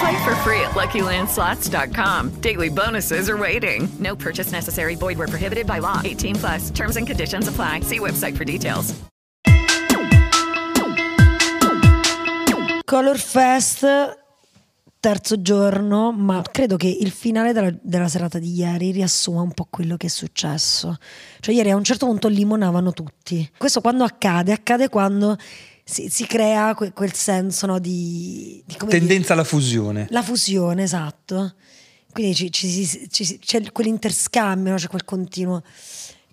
Play for free at LuckyLandSlots.com. Daily bonuses are waiting. No purchase necessary. Void where prohibited by law. 18 plus. Terms and conditions apply. See website for details. Color Fest, terzo giorno, ma credo che il finale della, della serata di ieri riassuma un po' quello che è successo. Cioè ieri a un certo punto limonavano tutti. Questo quando accade? Accade quando si, si crea que- quel senso no, di, di Tendenza alla fusione. La fusione, esatto. Quindi ci- ci- ci- ci- c'è quell'interscambio, no? c'è quel continuo.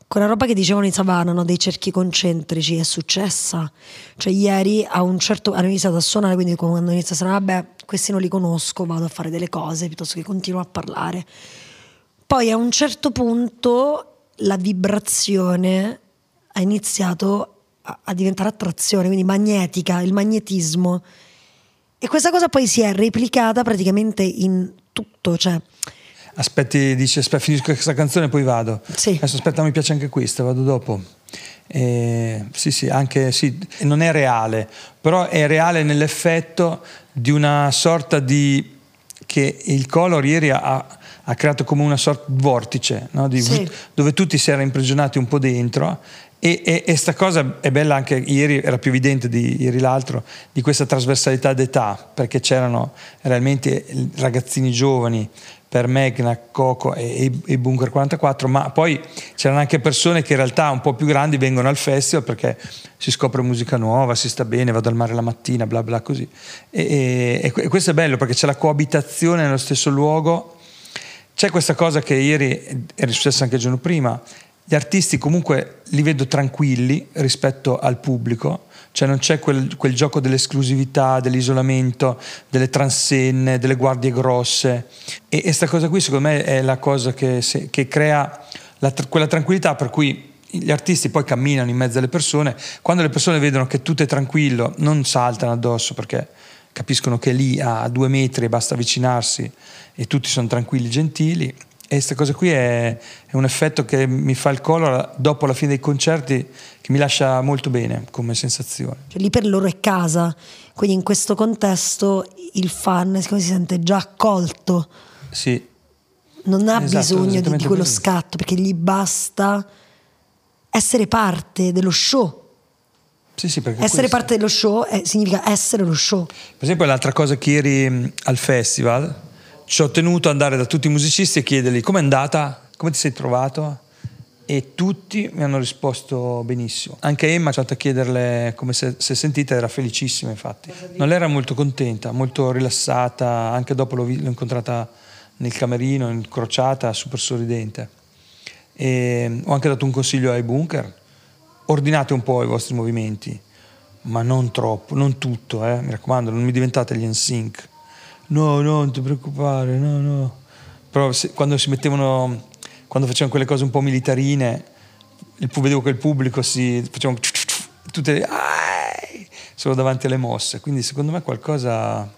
Quella roba che dicevano in Savana, no? dei cerchi concentrici, è successa. Cioè, ieri a un certo hanno iniziato a suonare, quindi quando inizia a suonare, vabbè, questi non li conosco, vado a fare delle cose piuttosto che continuo a parlare. Poi a un certo punto la vibrazione ha iniziato a, a diventare attrazione, quindi magnetica, il magnetismo. E questa cosa poi si è replicata praticamente in tutto, cioè Aspetti, dici, aspetta, finisco questa canzone e poi vado. Sì. Adesso aspetta, mi piace anche questa, vado dopo. Eh, sì, sì, anche sì, non è reale, però è reale nell'effetto di una sorta di che il color ieri ha, ha creato come una sorta di vortice, no? Di- Sì. dove tutti si erano imprigionati un po' dentro. E, e, e sta cosa è bella anche ieri, era più evidente di ieri l'altro, di questa trasversalità d'età, perché c'erano realmente ragazzini giovani per Magna, Coco e, e Bunker 44, ma poi c'erano anche persone che in realtà un po' più grandi vengono al festival perché si scopre musica nuova, si sta bene, vado al mare la mattina, bla bla così. E, questo è bello perché c'è la coabitazione nello stesso luogo. C'è questa cosa che ieri era successa anche il giorno prima, gli artisti comunque li vedo tranquilli rispetto al pubblico, cioè non c'è quel, quel gioco dell'esclusività, dell'isolamento, delle transenne, delle guardie grosse e questa cosa qui secondo me è la cosa che, se- che crea la quella tranquillità per cui gli artisti poi camminano in mezzo alle persone, quando le persone vedono che tutto è tranquillo non saltano addosso perché capiscono che lì a due metri basta avvicinarsi e tutti sono tranquilli, gentili. E questa cosa qui è, è un effetto che mi fa il collo dopo la fine dei concerti che mi lascia molto bene come sensazione. Cioè, lì per loro è casa, quindi in questo contesto il fan si sente già accolto, Sì, non ha Esatto, bisogno di, di quello così. scatto perché gli basta essere parte dello show. sì, sì perché Essere questo- parte dello show è- significa essere lo show. Per esempio, l'altra cosa che ieri mh, al festival ci ho tenuto ad andare da tutti i musicisti e chiedergli com'è andata, come ti sei trovato? E tutti mi hanno risposto benissimo. Anche Emma ci è andata a chiederle come si è sentita, era felicissima infatti. Non era molto contenta, molto rilassata, anche dopo l'ho, l'ho incontrata nel camerino, incrociata, super sorridente. E ho anche dato un consiglio ai bunker, ordinate un po' i vostri movimenti, ma non troppo, non tutto, eh, mi raccomando, non mi diventate gli NSYNC. No, no, non ti preoccupare, no, no. Però se- quando si mettevano, quando facevano quelle cose un po' militarine, il, vedevo che il pubblico si facevano tutte le, solo davanti alle mosse, quindi secondo me qualcosa...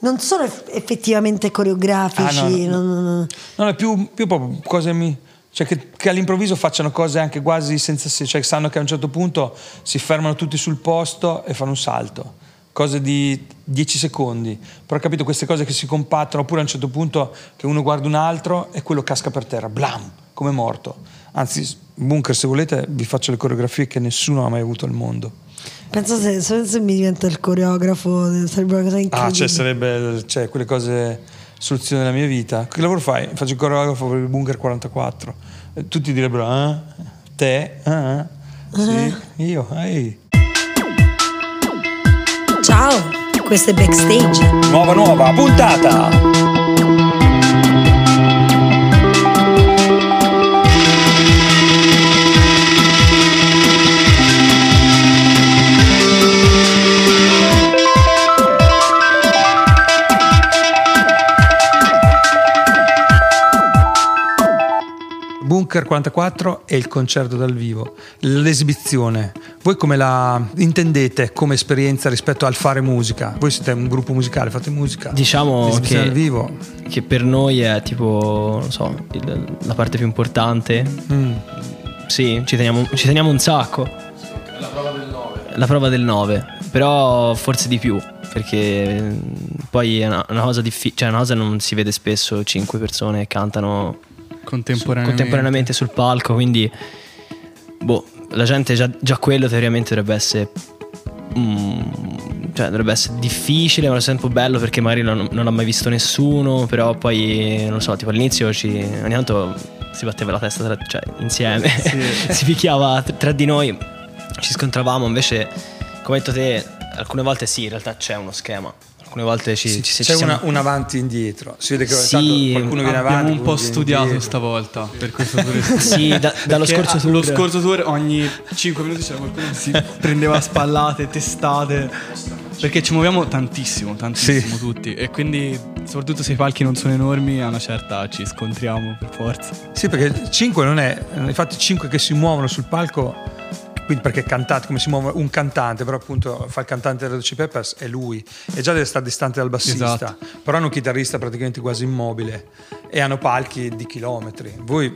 Non sono eff- effettivamente coreografici, Ah, no, no. non- non- No, è più, più proprio cose mi. Cioè che, che all'improvviso facciano cose anche quasi senza senso, cioè sanno che a un certo punto si fermano tutti sul posto e fanno un salto. Cose di 10 secondi. Però ho capito queste cose che si compattano, oppure a un certo punto che uno guarda un altro e quello casca per terra, blam, come morto. Anzi, bunker, se volete, vi faccio le coreografie che nessuno ha mai avuto al mondo. Penso se, se- mi diventa il coreografo sarebbe una cosa incredibile. Ah, cioè sarebbe cioè, quelle cose soluzione della mia vita. Che lavoro fai? Faccio il coreografo per il bunker 44. E tutti direbbero, ah, te, ah, ah." Sì, io, ehi. Ciao, questo è Backstage. Nuova nuova puntata. Bunker 44 e il concerto dal vivo, l'esibizione. Voi come la intendete come esperienza rispetto al fare musica? Voi siete un gruppo musicale, fate musica. Diciamo che, dal vivo. che per noi è tipo, non so, il- la parte più importante. Mm. Sì, ci teniamo, ci teniamo un sacco. La prova del 9. La prova del 9, però forse di più, perché mm, poi è una, una cosa difficile, cioè una cosa non si vede spesso, cinque persone che cantano Contemporaneamente. contemporaneamente sul palco, quindi boh, la gente già, già quello teoricamente dovrebbe essere mm, cioè dovrebbe essere difficile, ma allo stesso tempo bello perché magari non, non l'ha mai visto nessuno, però poi non so, tipo all'inizio ci, ogni tanto si batteva la testa tra- cioè, insieme, si picchiava tra, tra di noi, ci scontravamo, invece come hai detto te, alcune volte sì, in realtà c'è uno schema. Alcune volte ci, Sì, ci, ci c'è siamo- una, un avanti e indietro. Si vede che Sì, qualcuno viene Abbiamo avanti. un po' studiato indietro. stavolta per questo tour. Sì, da- dallo scorso tour. Lo scorso tour ogni 5 minuti c'era qualcuno che si prendeva spallate, testate. Perché ci muoviamo tantissimo, tantissimo tutti. E quindi, soprattutto se i palchi non sono enormi, a una certa ci scontriamo per forza. Sì, perché 5 non è. Infatti, 5 che si muovono sul palco. Quindi perché cantate come si muove un cantante, però appunto fa il cantante della Red Peppers è lui e già deve stare distante dal bassista, Esatto. però hanno un chitarrista praticamente quasi immobile e hanno palchi di chilometri. Voi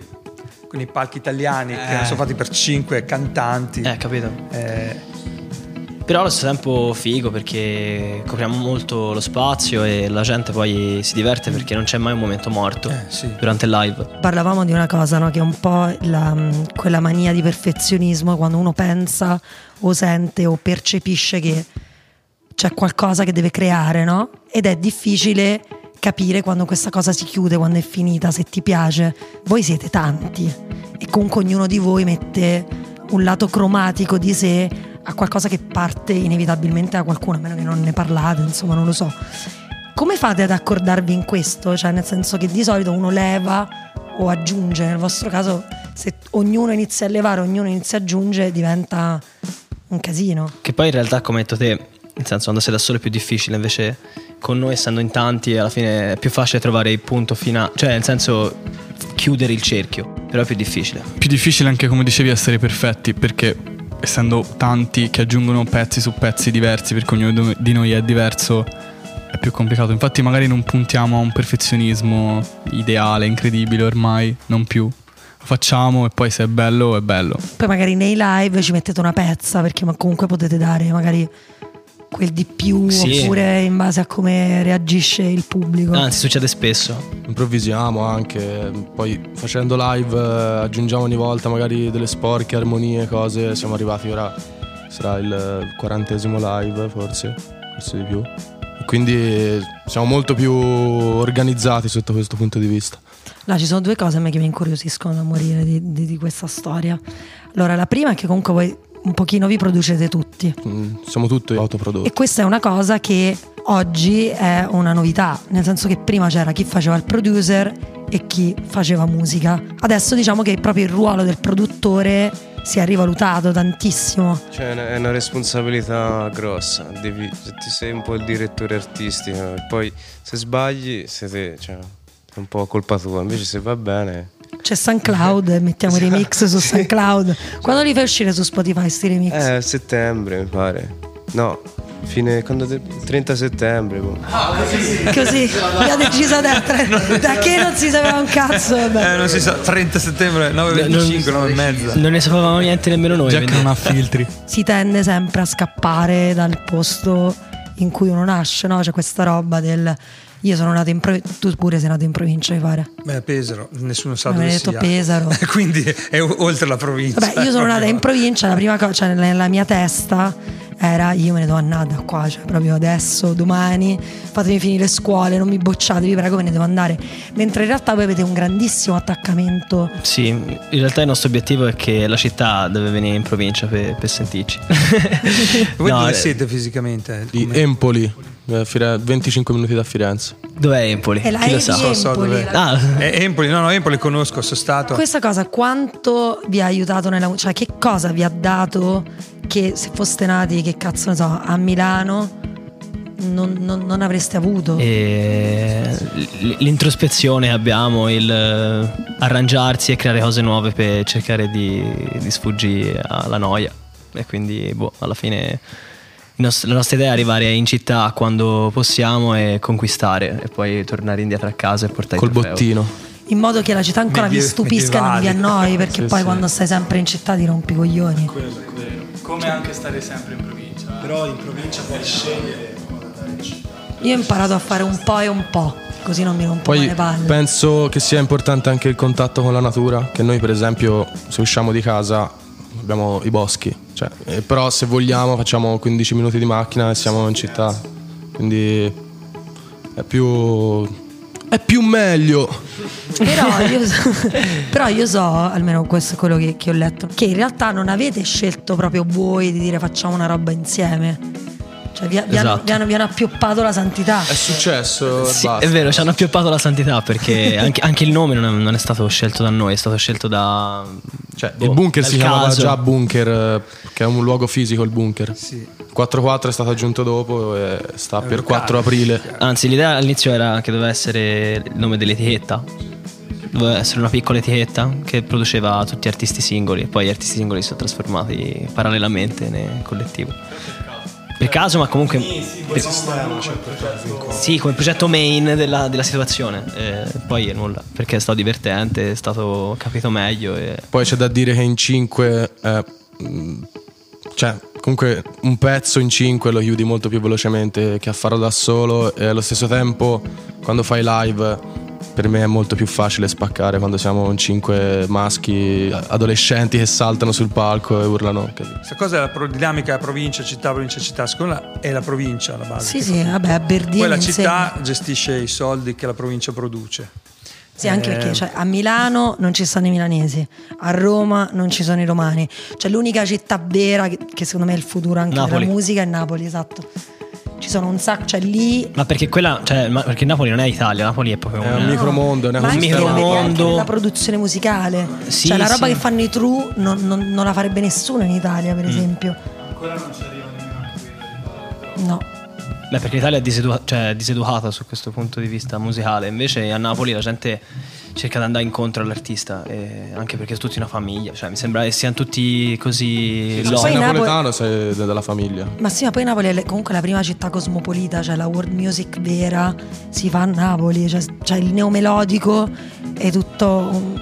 con i palchi italiani che Eh. sono fatti per 5 cantanti, Eh, capito. eh, Però allo stesso tempo figo perché copriamo molto lo spazio e la gente poi si diverte perché non c'è mai un momento morto Eh, sì. durante il live. Parlavamo di una cosa, no? che è un po' la- quella mania di perfezionismo quando uno pensa o sente o percepisce che c'è qualcosa che deve creare, no? Ed è difficile capire quando questa cosa si chiude, quando è finita, se ti piace. Voi siete tanti e comunque ognuno di voi mette un lato cromatico di sé a qualcosa che parte inevitabilmente da qualcuno, a meno che non ne parlate, insomma, non lo so. Come fate ad accordarvi in questo? Cioè, nel senso che di solito uno leva o aggiunge, nel vostro caso, se ognuno inizia a levare, ognuno inizia a aggiungere, diventa un casino. Che poi in realtà, come hai detto te, nel senso quando sei da solo è più difficile, invece con noi essendo in tanti alla fine è più facile trovare il punto finale, cioè nel senso chiudere il cerchio, però è più difficile. Più difficile anche, come dicevi, essere perfetti perché essendo tanti che aggiungono pezzi su pezzi diversi, perché ognuno di noi è diverso, è più complicato. Infatti, magari non puntiamo a un perfezionismo ideale, incredibile ormai, non più. Lo facciamo e poi se è bello, è bello. Poi magari nei live ci mettete una pezza perché ma comunque potete dare magari quel di più Sì. oppure in base a come reagisce il pubblico. Anzi, succede spesso. improvvisiamo anche, poi facendo live eh, aggiungiamo ogni volta magari delle sporche, armonie, cose, siamo arrivati ora, sarà il quarantesimo live forse, forse di più. Quindi siamo molto più organizzati sotto questo punto di vista. Là ci sono due cose a me che mi incuriosiscono da morire di, di- di questa storia. Allora, la prima è che comunque voi un pochino vi producete tutti. Mm, Siamo tutti autoprodotti. E questa è una cosa che oggi è una novità, nel senso che prima c'era chi faceva il producer e chi faceva musica. Adesso diciamo che proprio il ruolo del produttore si è rivalutato tantissimo. Cioè, è una- responsabilità grossa. Devi, ti sei un po' il direttore artistico. E poi se sbagli, siete, cioè, è un po' colpa tua. Invece, se va bene, C'è SoundCloud e mettiamo i remix su SoundCloud. Quando li fai uscire su Spotify sti remix? è a settembre, mi pare. No, fine quando de- 30 settembre. boh. Così mi ha deciso da, da che non si sapeva un cazzo. eh, non si sa, 30 settembre, 9.25, 9 e mezza. Non ne sapevamo niente nemmeno noi. Jack quindi- non ha filtri. Si tende sempre a scappare dal posto in cui uno nasce, no? C'è questa roba del io sono nato in provincia, tu pure sei nato in provincia, mi pare. Beh, Pesaro, nessuno sa Mi dove detto sia. Pesaro. Quindi è oltre la provincia. Vabbè, io sono nata in provincia, la prima cosa, cioè nella, mia testa era io me ne devo andare da qua, cioè proprio adesso, domani, fatemi finire le scuole, non mi bocciate, vi prego, me ne devo andare. Mentre in realtà voi avete un grandissimo attaccamento. Sì, in realtà il nostro obiettivo è che la città deve venire in provincia per, per sentirci. Voi No, dove eh, siete fisicamente? Di Empoli, eh, Fire- 25 minuti da Firenze. Dov'è Empoli? E la Chi lo sa? So, so Empoli, dov'è. la- Ah, Eh, Empoli, no, no, Empoli conosco, sono stato. Questa cosa quanto vi ha aiutato nella cioè che cosa vi ha dato che se foste nati, che cazzo ne so, a Milano non, non- non avreste avuto? e l'introspezione abbiamo, il eh, arrangiarsi e creare cose nuove per cercare di, di sfuggire alla noia. E quindi, boh, alla fine il nost- la nostra idea è arrivare in città quando possiamo e conquistare e poi tornare indietro a casa e portare Col il trofeo. bottino. In modo che la città ancora vi Medie- stupisca e non vi medievali. annoi, perché Sì, poi sì. quando stai sempre in città ti rompi i coglioni. Come anche stare sempre in provincia. Però in provincia puoi scegliere. Io ho imparato a fare un po' e un po', così non mi rompo mai Poi le palle. penso che sia importante anche il contatto con la natura, che noi per esempio se usciamo di casa abbiamo i boschi, cioè, eh, però se vogliamo facciamo 15 minuti di macchina e siamo in città, quindi è più, è più meglio. Però io, so, però io so, almeno questo è quello che, che ho letto, che in realtà non avete scelto proprio voi di dire facciamo una roba insieme. Cioè vi, vi hanno, Esatto. vi hanno- vi hanno appioppato la santità. È successo, Sì, basta. è vero, ci hanno appioppato la santità perché anche, anche il nome non è, non è stato scelto da noi, è stato scelto da... Cioè, boh, il bunker dal si chiamava già bunker, eh, che è un luogo fisico il bunker. Sì. 4-4 è stato aggiunto dopo e sta per 4 aprile. Anzi, l'idea all'inizio era che doveva essere il nome dell'etichetta. Doveva essere una piccola etichetta che produceva tutti artisti singoli. Poi gli artisti singoli si sono trasformati parallelamente nel collettivo. Per caso, ma comunque. per- sì, come progetto main della, della situazione. E poi è nulla. Perché è stato divertente, è stato capito meglio. E... Poi c'è da dire che in 5 cioè comunque un pezzo in 5 lo chiudi molto più velocemente che a farlo da solo e allo stesso tempo quando fai live per me è molto più facile spaccare quando siamo in 5 maschi adolescenti che saltano sul palco e urlano. Questa cosa è la pro- dinamica provincia, città, provincia, città. Secondo me è la provincia la base. Sì, sì, vabbè, a Berdino Poi la insieme. città gestisce i soldi che la provincia produce. Sì, anche Eh, perché cioè, a Milano non ci stanno i milanesi, a Roma non ci sono i romani. Cioè l'unica città vera che, che secondo me è il futuro anche Napoli. della musica è Napoli, esatto. Ci sono un sacco, cioè lì Ma perché quella. Cioè, ma perché Napoli non è Italia, Napoli è proprio È un micromondo, è una ma anche micromondo. la produzione musicale. Sì, cioè la roba sì. che fanno i True non, non- non la farebbe nessuno in Italia, Mm. per esempio. Ancora non ci arriva nemmeno quella No. Beh, perché l'Italia è disedu- cioè, diseducata su questo punto di vista musicale. Invece a Napoli la gente cerca di andare incontro all'artista, e anche perché sono tutti una famiglia. Cioè, mi sembra che siano tutti così. Se loro. sei Napoli- napoletano sei de- della famiglia. Ma sì, ma poi Napoli è comunque la prima città cosmopolita, cioè la world music vera si fa a Napoli, cioè, cioè il neomelodico è tutto un,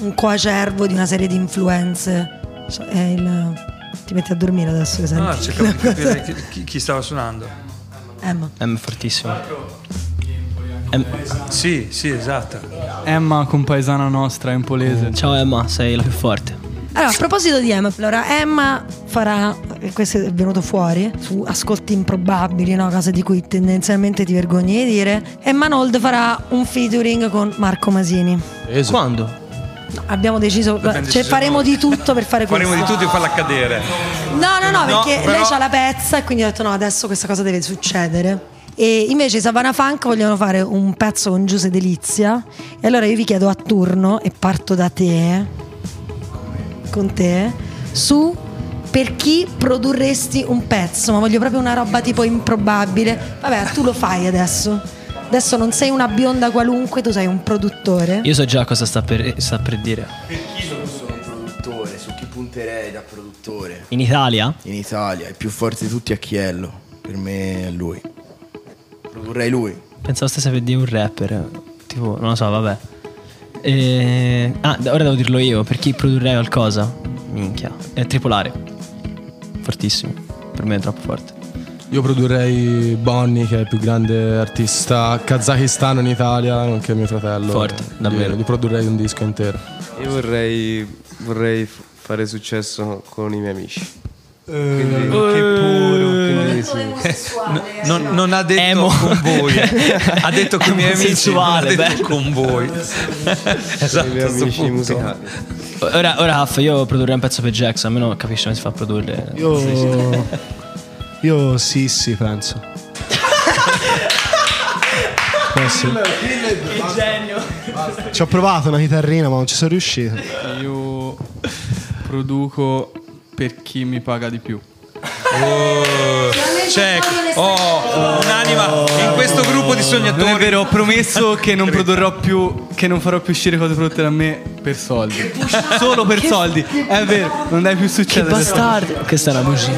un coacervo di una serie di influenze. Cioè, è il- Ti metti a dormire adesso che senti. No, cercavo di capire chi, chi- stava suonando. Emma. È fortissimo. Em- Sì, sì, esatto. Emma, compaesana nostra, empolese. Ciao Emma, sei la più forte. Allora, a proposito di Emma, allora Emma farà, questo è venuto fuori, su ascolti improbabili, no? cose di cui tendenzialmente ti vergogni di dire, Emma Nold farà un featuring con Marco Masini. Preso. Quando? Abbiamo deciso, cioè, deciso faremo di tutto per fare questo. Faremo di tutto e farla cadere. No, no, no, No, perché però- lei ha la pezza e quindi ho detto no, adesso questa cosa deve succedere. E invece i Savannah Funk vogliono fare un pezzo con Giuse Delizia. E allora io vi chiedo a turno, e parto da te, con te, su per chi produrresti un pezzo. Ma voglio proprio una roba tipo improbabile. Vabbè, tu lo fai adesso. Adesso non sei una bionda qualunque, tu sei un produttore. Io so già cosa sta per, sta per dire. Sono un produttore, su chi punterei da produttore? In Italia? In Italia, il più forte di tutti è Chiello. Per me è lui. Produrrei lui. Pensavo stesse per dire un rapper. Tipo, non lo so, vabbè. E... Ah, ora devo dirlo io. Per chi produrrei qualcosa? Minchia. È tripolare. Fortissimo. Per me è troppo forte. Io produrrei Bonnie, che è il più grande artista kazakistano in Italia, nonché mio fratello. Forte, davvero. Gli produrrei un disco intero. Io vorrei, vorrei fare successo con i miei amici. Quindi, che puro. Sì. Non, non ha detto Emo. con voi, eh. ha detto con i miei amici, non ha Sensuale, detto con voi. esatto, amici musicali. Ora, ora Huff, io produrrei un pezzo per Jackson, almeno capisci come si fa a produrre. Io. Io sì, sì, penso. Eh sì. genio. Ci ho provato una chitarrina, ma non ci sono riuscito. Io produco per chi mi paga di più. Oh, cioè, oh, un'anima in questo gruppo di sognatori. Non è vero, ho promesso che non produrrò più, che non farò più uscire cose prodotte da me per soldi. Solo per soldi. È vero, non dai più Che succedere. bastardo. Questa è una bugia.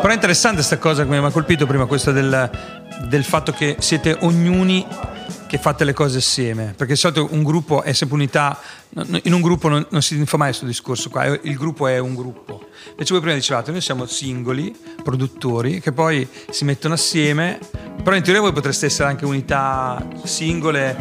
Però è interessante questa cosa che mi ha colpito prima, questa del, del fatto che siete ognuni che fate le cose assieme. Perché di solito un gruppo è sempre unità, in un gruppo non, non si fa mai questo discorso qua, il gruppo è un gruppo. Invece voi prima dicevate, noi siamo singoli, produttori, che poi si mettono assieme, però in teoria voi potreste essere anche unità singole,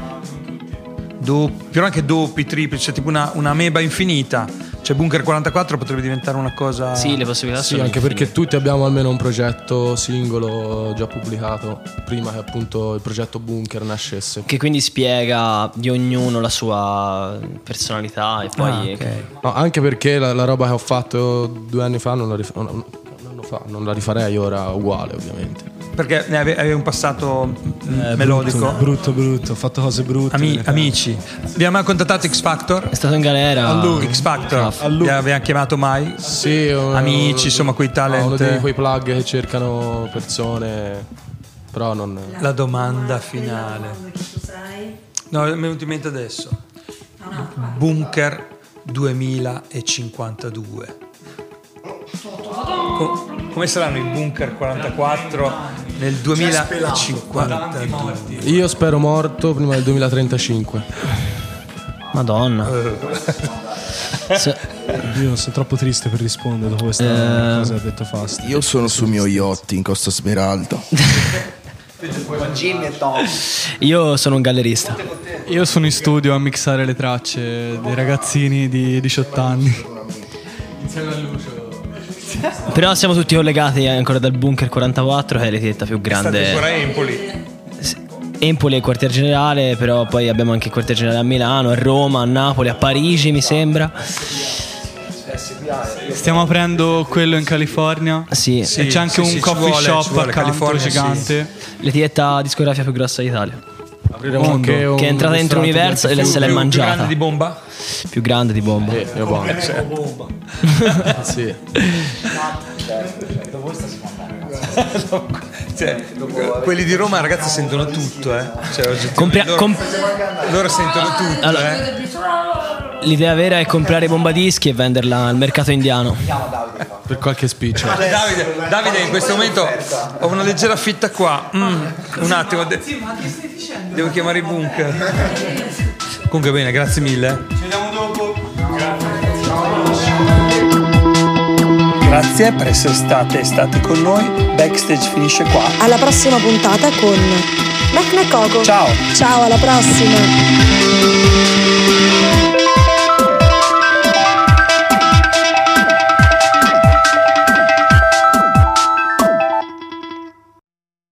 doppi, però anche doppi, tripli, cioè tipo una, una meba infinita. Cioè Bunker 44 potrebbe diventare una cosa... Sì, le possibilità Sì, sono anche infinite. perché tutti abbiamo almeno un progetto singolo già pubblicato prima che appunto il progetto Bunker nascesse. Che quindi spiega di ognuno la sua personalità e poi... Ah, ok. No, anche perché la, la roba che ho fatto due anni fa non la, rif- un anno fa, non la rifarei ora uguale ovviamente. Perché ne ave- avevi un passato mm, Eh, melodico. Brutto, brutto, brutto. Ho fatto cose brutte. Ami- amici, abbiamo mai contattato X Factor? È stato in galera. A lui. X Factor, A lui. vi aveva chiamato mai? Sì, un- Amici, insomma, quei talent. Uno di quei plug che cercano persone, però non... La domanda finale. No, mi è venuto in mente adesso. Bunker 2052. Co- come saranno i bunker 44 nel 2052? Io spero morto prima del 2035. Madonna. Se- Io sono troppo triste per rispondere dopo questa Eh. cosa che ha detto Fast. Io sono sul mio yacht in Costa Smeralda. Io sono un gallerista. Io sono in studio a mixare le tracce dei ragazzini di 18 anni. Insieme a Lucio. Però siamo tutti collegati ancora dal bunker 44, che è l'etichetta più grande. ancora a Empoli. Empoli è il quartier generale, però poi abbiamo anche il quartier generale a Milano, a Roma, a Napoli, a Parigi, mi sembra. Stiamo aprendo quello in California. Sì. e c'è anche sì, un sì, coffee vuole, shop vuole, California, sì. gigante. L'etichetta discografica più grossa d'Italia. Apriremo un Che è entrata dentro l'universo e se l'è Più- più mangiata. grande di bomba? Più grande di bomba. Sì, io buono. Sì. Cioè, quelli di Roma, ragazzi, sentono tutto, eh. Cioè, Compria- loro, com- loro sentono tutto, Allora- eh. L'idea vera è comprare bomba dischi e venderla al mercato indiano. Per qualche spiccio. Davide, Davide, in questo momento ho una leggera fitta qua. Mm, un attimo, de- devo chiamare i bunker. Comunque bene, grazie mille. Ci vediamo dopo. Grazie per essere state e state con noi. Backstage finisce qua. Alla prossima puntata con Mac Coco. Ciao. Ciao, alla prossima.